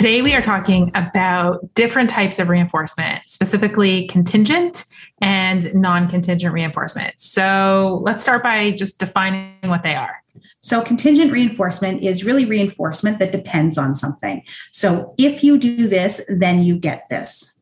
Today, we are talking about different types of reinforcement, specifically contingent and non contingent reinforcement. So, let's start by just defining what they are. So, contingent reinforcement is really reinforcement that depends on something. So, if you do this, then you get this.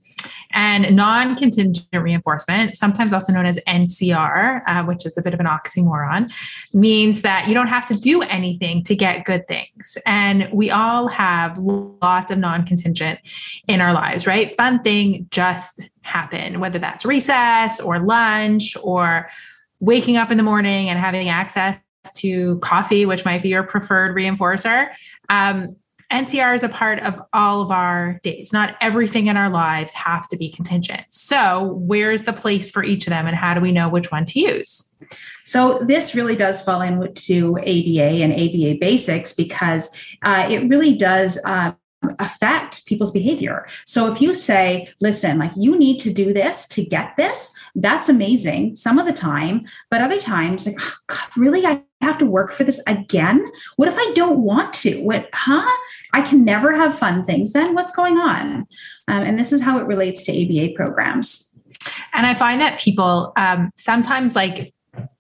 And non contingent reinforcement, sometimes also known as NCR, uh, which is a bit of an oxymoron, means that you don't have to do anything to get good things. And we all have lots of non contingent in our lives, right? Fun thing just happen, whether that's recess or lunch or waking up in the morning and having access to coffee, which might be your preferred reinforcer. Um, NCR is a part of all of our days. Not everything in our lives have to be contingent. So, where's the place for each of them, and how do we know which one to use? So, this really does fall into ABA and ABA basics because uh, it really does. Uh, affect people's behavior. So if you say, listen, like you need to do this to get this, that's amazing some of the time. But other times, like, oh, really, I have to work for this again? What if I don't want to? What, huh? I can never have fun things then? What's going on? Um, and this is how it relates to ABA programs. And I find that people um, sometimes like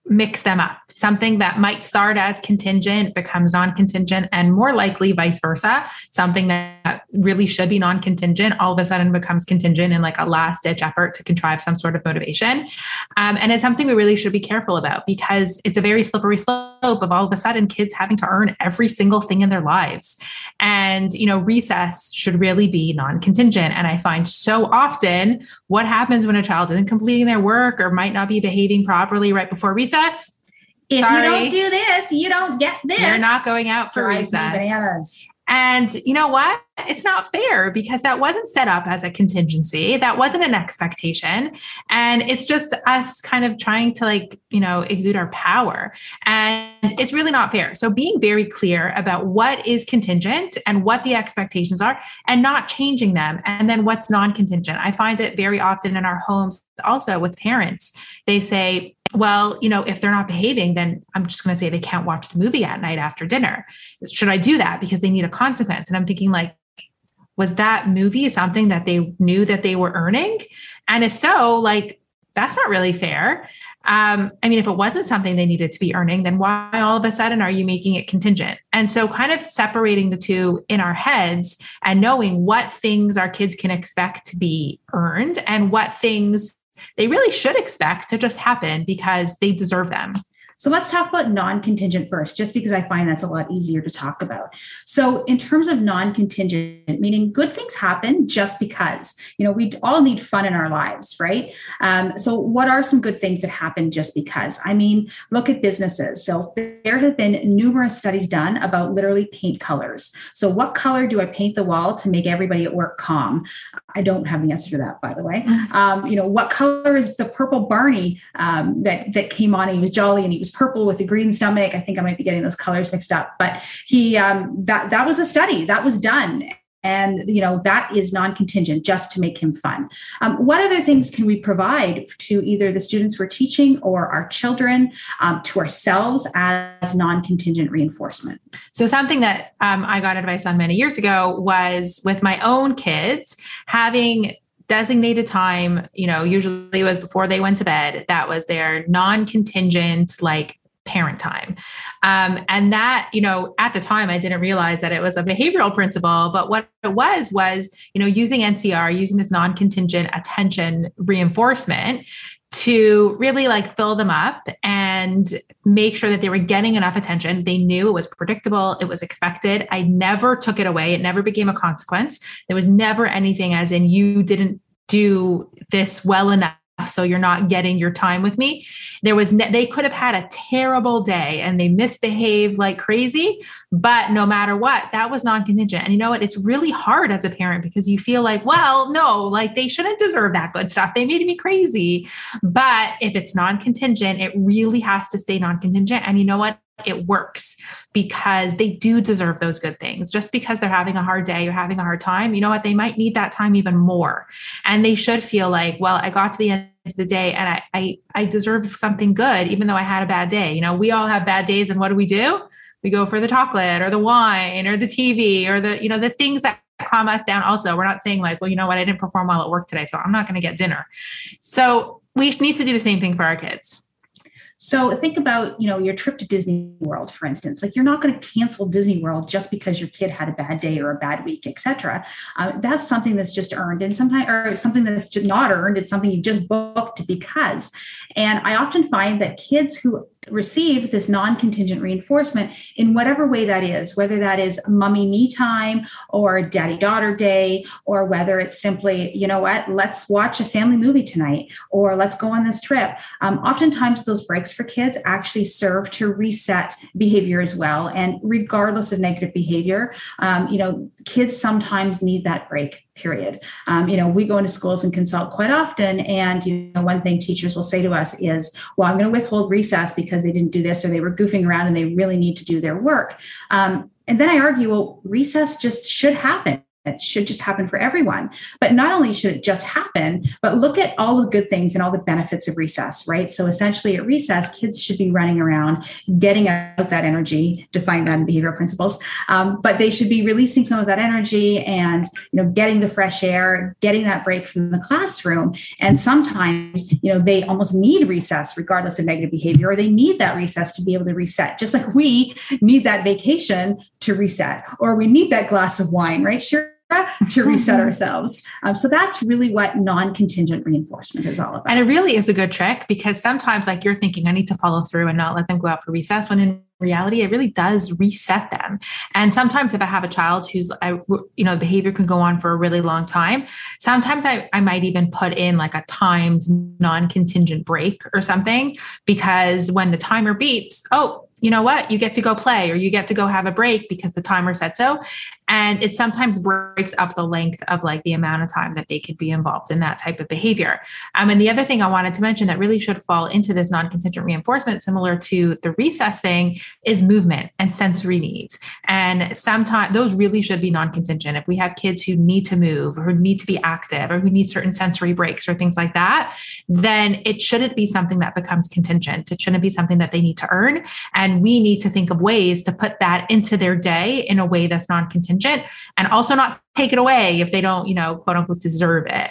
mix them up. Something that might start as contingent becomes non contingent, and more likely vice versa. Something that really should be non contingent all of a sudden becomes contingent in like a last ditch effort to contrive some sort of motivation. Um, and it's something we really should be careful about because it's a very slippery slope of all of a sudden kids having to earn every single thing in their lives. And, you know, recess should really be non contingent. And I find so often what happens when a child isn't completing their work or might not be behaving properly right before recess if Sorry. you don't do this, you don't get this. You're not going out for recess. And you know what? It's not fair because that wasn't set up as a contingency. That wasn't an expectation. And it's just us kind of trying to like, you know, exude our power. And it's really not fair. So being very clear about what is contingent and what the expectations are and not changing them. And then what's non contingent. I find it very often in our homes also with parents. They say, well, you know, if they're not behaving, then I'm just going to say they can't watch the movie at night after dinner. Should I do that because they need a consequence? And I'm thinking, like, was that movie something that they knew that they were earning? And if so, like, that's not really fair. Um, I mean, if it wasn't something they needed to be earning, then why all of a sudden are you making it contingent? And so, kind of separating the two in our heads and knowing what things our kids can expect to be earned and what things they really should expect to just happen because they deserve them. So let's talk about non contingent first, just because I find that's a lot easier to talk about. So, in terms of non contingent, meaning good things happen just because, you know, we all need fun in our lives, right? Um, so, what are some good things that happen just because? I mean, look at businesses. So, there have been numerous studies done about literally paint colors. So, what color do I paint the wall to make everybody at work calm? I don't have the answer to that, by the way. Mm-hmm. Um, you know, what color is the purple Barney um, that that came on? And he was jolly and he was was purple with a green stomach. I think I might be getting those colors mixed up, but he um, that that was a study that was done, and you know that is non-contingent just to make him fun. Um, what other things can we provide to either the students we're teaching or our children um, to ourselves as non-contingent reinforcement? So something that um, i got advice on many years ago was with my own kids having designated time you know usually it was before they went to bed that was their non-contingent like parent time. Um, and that, you know, at the time I didn't realize that it was a behavioral principle, but what it was was, you know, using NCR, using this non contingent attention reinforcement to really like fill them up and make sure that they were getting enough attention. They knew it was predictable, it was expected. I never took it away, it never became a consequence. There was never anything as in you didn't do this well enough so you're not getting your time with me. There was ne- they could have had a terrible day and they misbehaved like crazy but no matter what that was non-contingent. And you know what? It's really hard as a parent because you feel like well no like they shouldn't deserve that good stuff. They made me crazy. But if it's non-contingent it really has to stay non-contingent. And you know what it works because they do deserve those good things. Just because they're having a hard day or having a hard time, you know what? They might need that time even more. And they should feel like, well, I got to the end of the day and I, I, I deserve something good, even though I had a bad day. You know, we all have bad days. And what do we do? We go for the chocolate or the wine or the TV or the, you know, the things that calm us down. Also, we're not saying like, well, you know what? I didn't perform well at work today, so I'm not going to get dinner. So we need to do the same thing for our kids. So think about, you know, your trip to Disney World, for instance. Like you're not going to cancel Disney World just because your kid had a bad day or a bad week, etc. Uh, that's something that's just earned, and sometimes or something that's not earned. It's something you just booked because. And I often find that kids who receive this non-contingent reinforcement in whatever way that is whether that is mummy me time or daddy daughter day or whether it's simply you know what let's watch a family movie tonight or let's go on this trip. Um, oftentimes those breaks for kids actually serve to reset behavior as well. And regardless of negative behavior um, you know kids sometimes need that break period. Um, you know, we go into schools and consult quite often. And, you know, one thing teachers will say to us is, well, I'm going to withhold recess because they didn't do this or they were goofing around and they really need to do their work. Um, and then I argue, well, recess just should happen. It should just happen for everyone. But not only should it just happen, but look at all the good things and all the benefits of recess, right? So essentially at recess, kids should be running around, getting out that energy, define that in behavioral principles, um, but they should be releasing some of that energy and, you know, getting the fresh air, getting that break from the classroom. And sometimes, you know, they almost need recess regardless of negative behavior, or they need that recess to be able to reset, just like we need that vacation to reset, or we need that glass of wine, right? Sure to reset mm-hmm. ourselves. Um, so that's really what non contingent reinforcement is all about. And it really is a good trick because sometimes, like you're thinking, I need to follow through and not let them go out for recess when in reality it really does reset them and sometimes if i have a child who's I, you know behavior can go on for a really long time sometimes I, I might even put in like a timed non-contingent break or something because when the timer beeps oh you know what you get to go play or you get to go have a break because the timer said so and it sometimes breaks up the length of like the amount of time that they could be involved in that type of behavior. Um, and the other thing i wanted to mention that really should fall into this non-contingent reinforcement similar to the recess thing is movement and sensory needs. And sometimes those really should be non-contingent. If we have kids who need to move or who need to be active or who need certain sensory breaks or things like that then it shouldn't be something that becomes contingent. It shouldn't be something that they need to earn. And we need to think of ways to put that into their day in a way that's non-contingent and also not take it away if they don't, you know, quote unquote deserve it.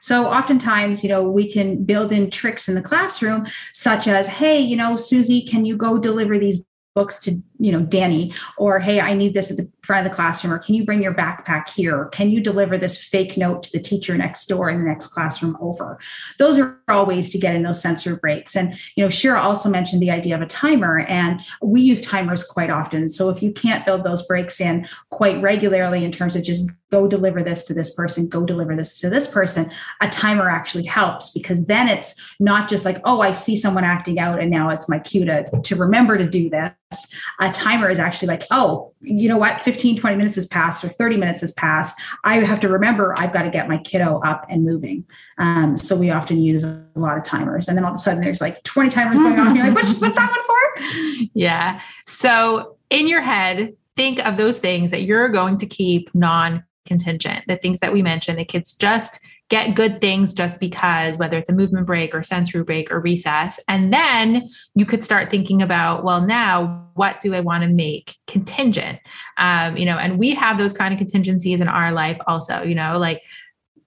So oftentimes, you know, we can build in tricks in the classroom, such as, hey, you know, Susie, can you go deliver these books to you know danny or hey i need this at the front of the classroom or can you bring your backpack here? or can you deliver this fake note to the teacher next door in the next classroom over? Those are all ways to get in those sensory breaks. And you know shira also mentioned the idea of a timer and we use timers quite often. So if you can't build those breaks in quite regularly in terms of just go deliver this to this person, go deliver this to this person, a timer actually helps because then it's not just like, oh, I see someone acting out and now it's my cue to, to remember to do this. A timer is actually like, oh, you know what, 15, 20 minutes has passed or 30 minutes has passed. I have to remember I've got to get my kiddo up and moving. Um, so we often use a lot of timers. And then all of a sudden there's like 20 timers going on. You're like, what's, what's that one for? Yeah. So in your head, think of those things that you're going to keep non contingent, the things that we mentioned, the kids just get good things just because, whether it's a movement break or sensory break or recess. And then you could start thinking about, well, now what do I want to make contingent? Um, you know, and we have those kind of contingencies in our life also, you know, like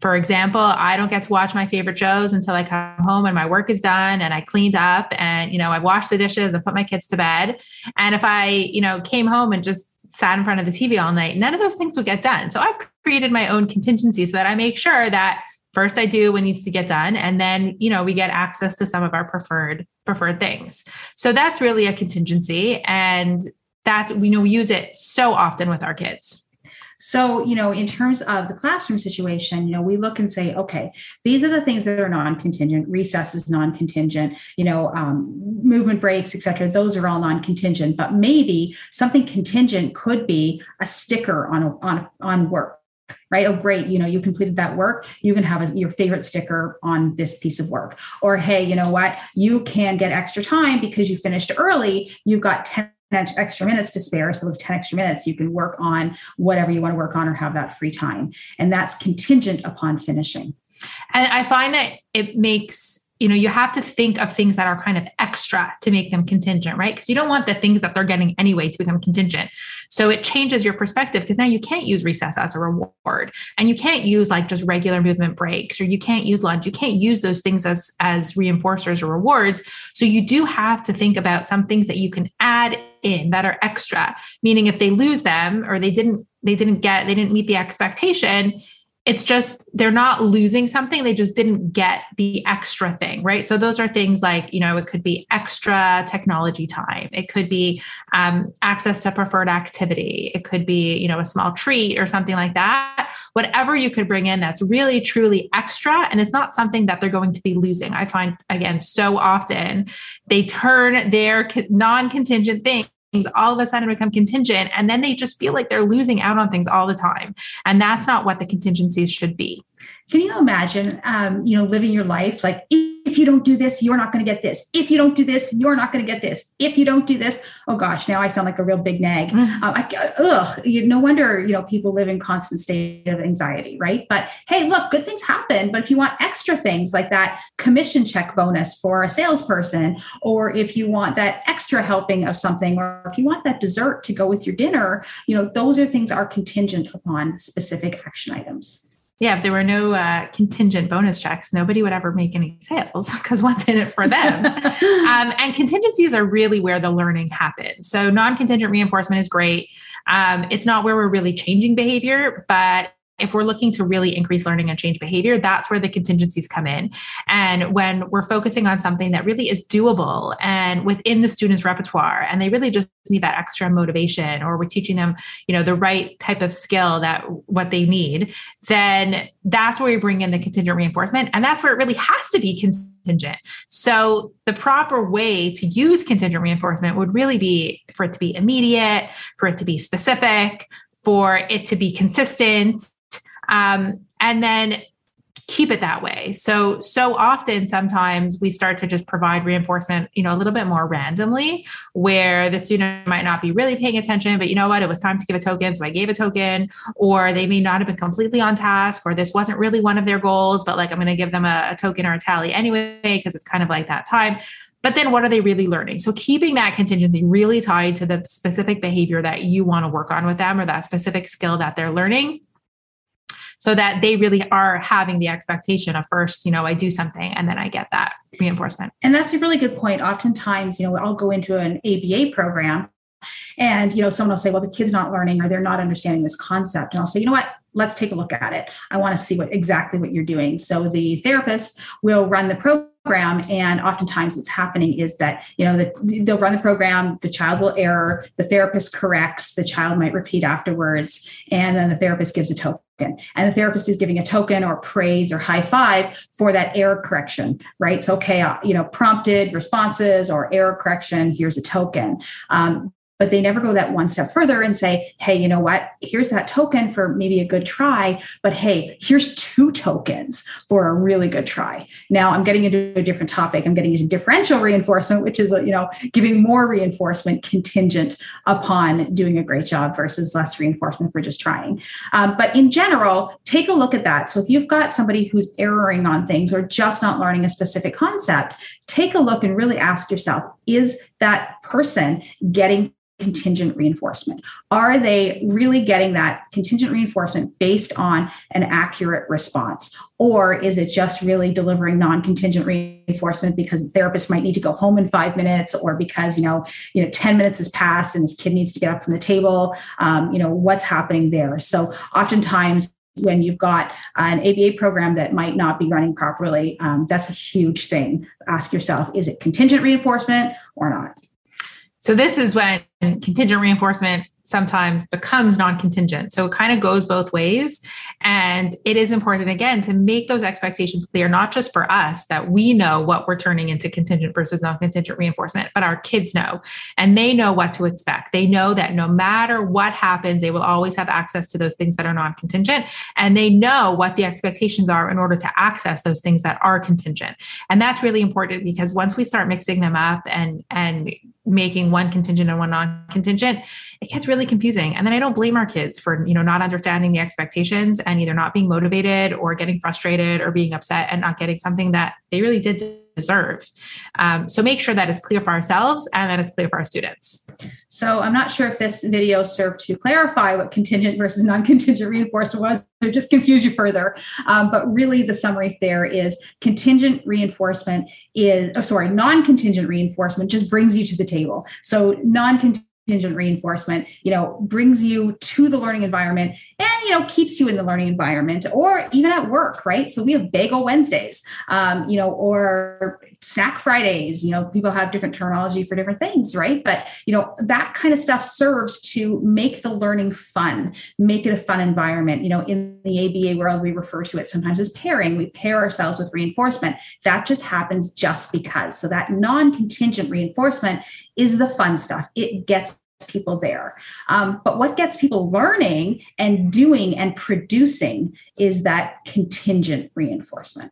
for example, I don't get to watch my favorite shows until I come home and my work is done and I cleaned up and, you know, I washed the dishes and put my kids to bed. And if I, you know, came home and just sat in front of the TV all night, none of those things would get done. So I've created my own contingency so that I make sure that first I do what needs to get done and then, you know, we get access to some of our preferred preferred things. So that's really a contingency and that we know we use it so often with our kids. So, you know, in terms of the classroom situation, you know, we look and say, okay, these are the things that are non-contingent. Recess is non-contingent. You know, um, movement breaks, et cetera. Those are all non-contingent. But maybe something contingent could be a sticker on on on work right? Oh, great. You know, you completed that work. You can have a, your favorite sticker on this piece of work. Or, hey, you know what? You can get extra time because you finished early. You've got 10 extra minutes to spare. So those 10 extra minutes, you can work on whatever you want to work on or have that free time. And that's contingent upon finishing. And I find that it makes you know you have to think of things that are kind of extra to make them contingent right because you don't want the things that they're getting anyway to become contingent so it changes your perspective because now you can't use recess as a reward and you can't use like just regular movement breaks or you can't use lunch you can't use those things as as reinforcers or rewards so you do have to think about some things that you can add in that are extra. Meaning if they lose them or they didn't they didn't get they didn't meet the expectation it's just they're not losing something. They just didn't get the extra thing right? So those are things like you know it could be extra technology time. It could be um, access to preferred activity. It could be you know a small treat or something like that. Whatever you could bring in that's really truly extra and it's not something that they're going to be losing. I find again so often they turn their non-contingent thing things all of a sudden become contingent and then they just feel like they're losing out on things all the time. And that's not what the contingencies should be can you imagine um, you know living your life like if you don't do this you're not going to get this. If you don't do this you're not going to get this. If you don't do this oh gosh now i sound like a real big nag. Mm-hmm. um, I, ugh, you, no wonder you know people live in constant state of anxiety right? But hey look good things happen but if you want extra things like that commission check bonus for a salesperson or if you want that extra helping of something or if you want that dessert to go with your dinner you know those are things are contingent upon specific action items yeah, if there were no uh, contingent bonus checks, nobody would ever make any sales because what's in it for them? um, and contingencies are really where the learning happens. So non contingent reinforcement is great. Um, it's not where we're really changing behavior, but if we're looking to really increase learning and change behavior, that's where the contingencies come in. And when we're focusing on something that really is doable and within the student's repertoire, and they really just need that extra motivation, or we're teaching them, you know, the right type of skill that what they need, then that's where we bring in the contingent reinforcement. And that's where it really has to be contingent. So the proper way to use contingent reinforcement would really be for it to be immediate, for it to be specific, for it to be consistent um, and then keep it that way. So, so often sometimes we start to just provide reinforcement, you know, a little bit more randomly where the student might not be really paying attention, but you know what, it was time to give a token. So I gave a token, or they may not have been completely on task, or this wasn't really one of their goals, but like I'm going to give them a, a token or a tally anyway, because it's kind of like that time. But then what are they really learning? So keeping that contingency really tied to the specific behavior that you want to work on with them or that specific skill that they're learning so that they really are having the expectation of first, you know, I do something and then I get that reinforcement. And that's a really good point. Oftentimes, you know, I'll go into an ABA program and, you know, someone will say, well, the kid's not learning or they're not understanding this concept. And I'll say, you know what? Let's take a look at it. I want to see what exactly what you're doing. So the therapist will run the program program and oftentimes what's happening is that you know the, they'll run the program the child will error the therapist corrects the child might repeat afterwards and then the therapist gives a token. And the therapist is giving a token or praise or high five for that error correction right? So okay uh, you know prompted responses or error correction here's a token. Um, but they never go that one step further and say, hey, you know what? Here's that token for maybe a good try, but hey, here's two tokens for a really good try. Now I'm getting into a different topic. I'm getting into differential reinforcement, which is, you know, giving more reinforcement contingent upon doing a great job versus less reinforcement for just trying. Um, but in general, take a look at that. So if you've got somebody who's erroring on things or just not learning a specific concept, take a look and really ask yourself, is that person getting contingent reinforcement? Are they really getting that contingent reinforcement based on an accurate response? Or is it just really delivering non-contingent reinforcement because the therapist might need to go home in five minutes or because, you know, you know, 10 minutes has passed and this kid needs to get up from the table? Um, you know, what's happening there? So oftentimes when you've got an ABA program that might not be running properly, um, that's a huge thing. Ask yourself, is it contingent reinforcement or not? So this is when contingent reinforcement sometimes becomes non-contingent. So it kind of goes both ways. And it is important again to make those expectations clear, not just for us that we know what we're turning into contingent versus non-contingent reinforcement, but our kids know and they know what to expect. They know that no matter what happens, they will always have access to those things that are non-contingent. And they know what the expectations are in order to access those things that are contingent. And that's really important because once we start mixing them up and and making one contingent and one non-contingent, it gets really confusing. And then I don't blame our kids for, you know, not understanding the expectations either not being motivated or getting frustrated or being upset and not getting something that they really did deserve. Um, so make sure that it's clear for ourselves and that it's clear for our students. So I'm not sure if this video served to clarify what contingent versus non-contingent reinforcement was, so just confuse you further. Um, but really the summary there is contingent reinforcement is, oh, sorry, non-contingent reinforcement just brings you to the table. So non-contingent contingent reinforcement you know brings you to the learning environment and you know keeps you in the learning environment or even at work right? So we have bagel wednesdays um, you know or snack fridays you know people have different terminology for different things right? But you know that kind of stuff serves to make the learning fun make it a fun environment. You know in the aba world we refer to it sometimes as pairing. We pair ourselves with reinforcement. That just happens just because. So that non-contingent reinforcement is the fun stuff. It gets people there. Um, but what gets people learning and doing and producing is that contingent reinforcement.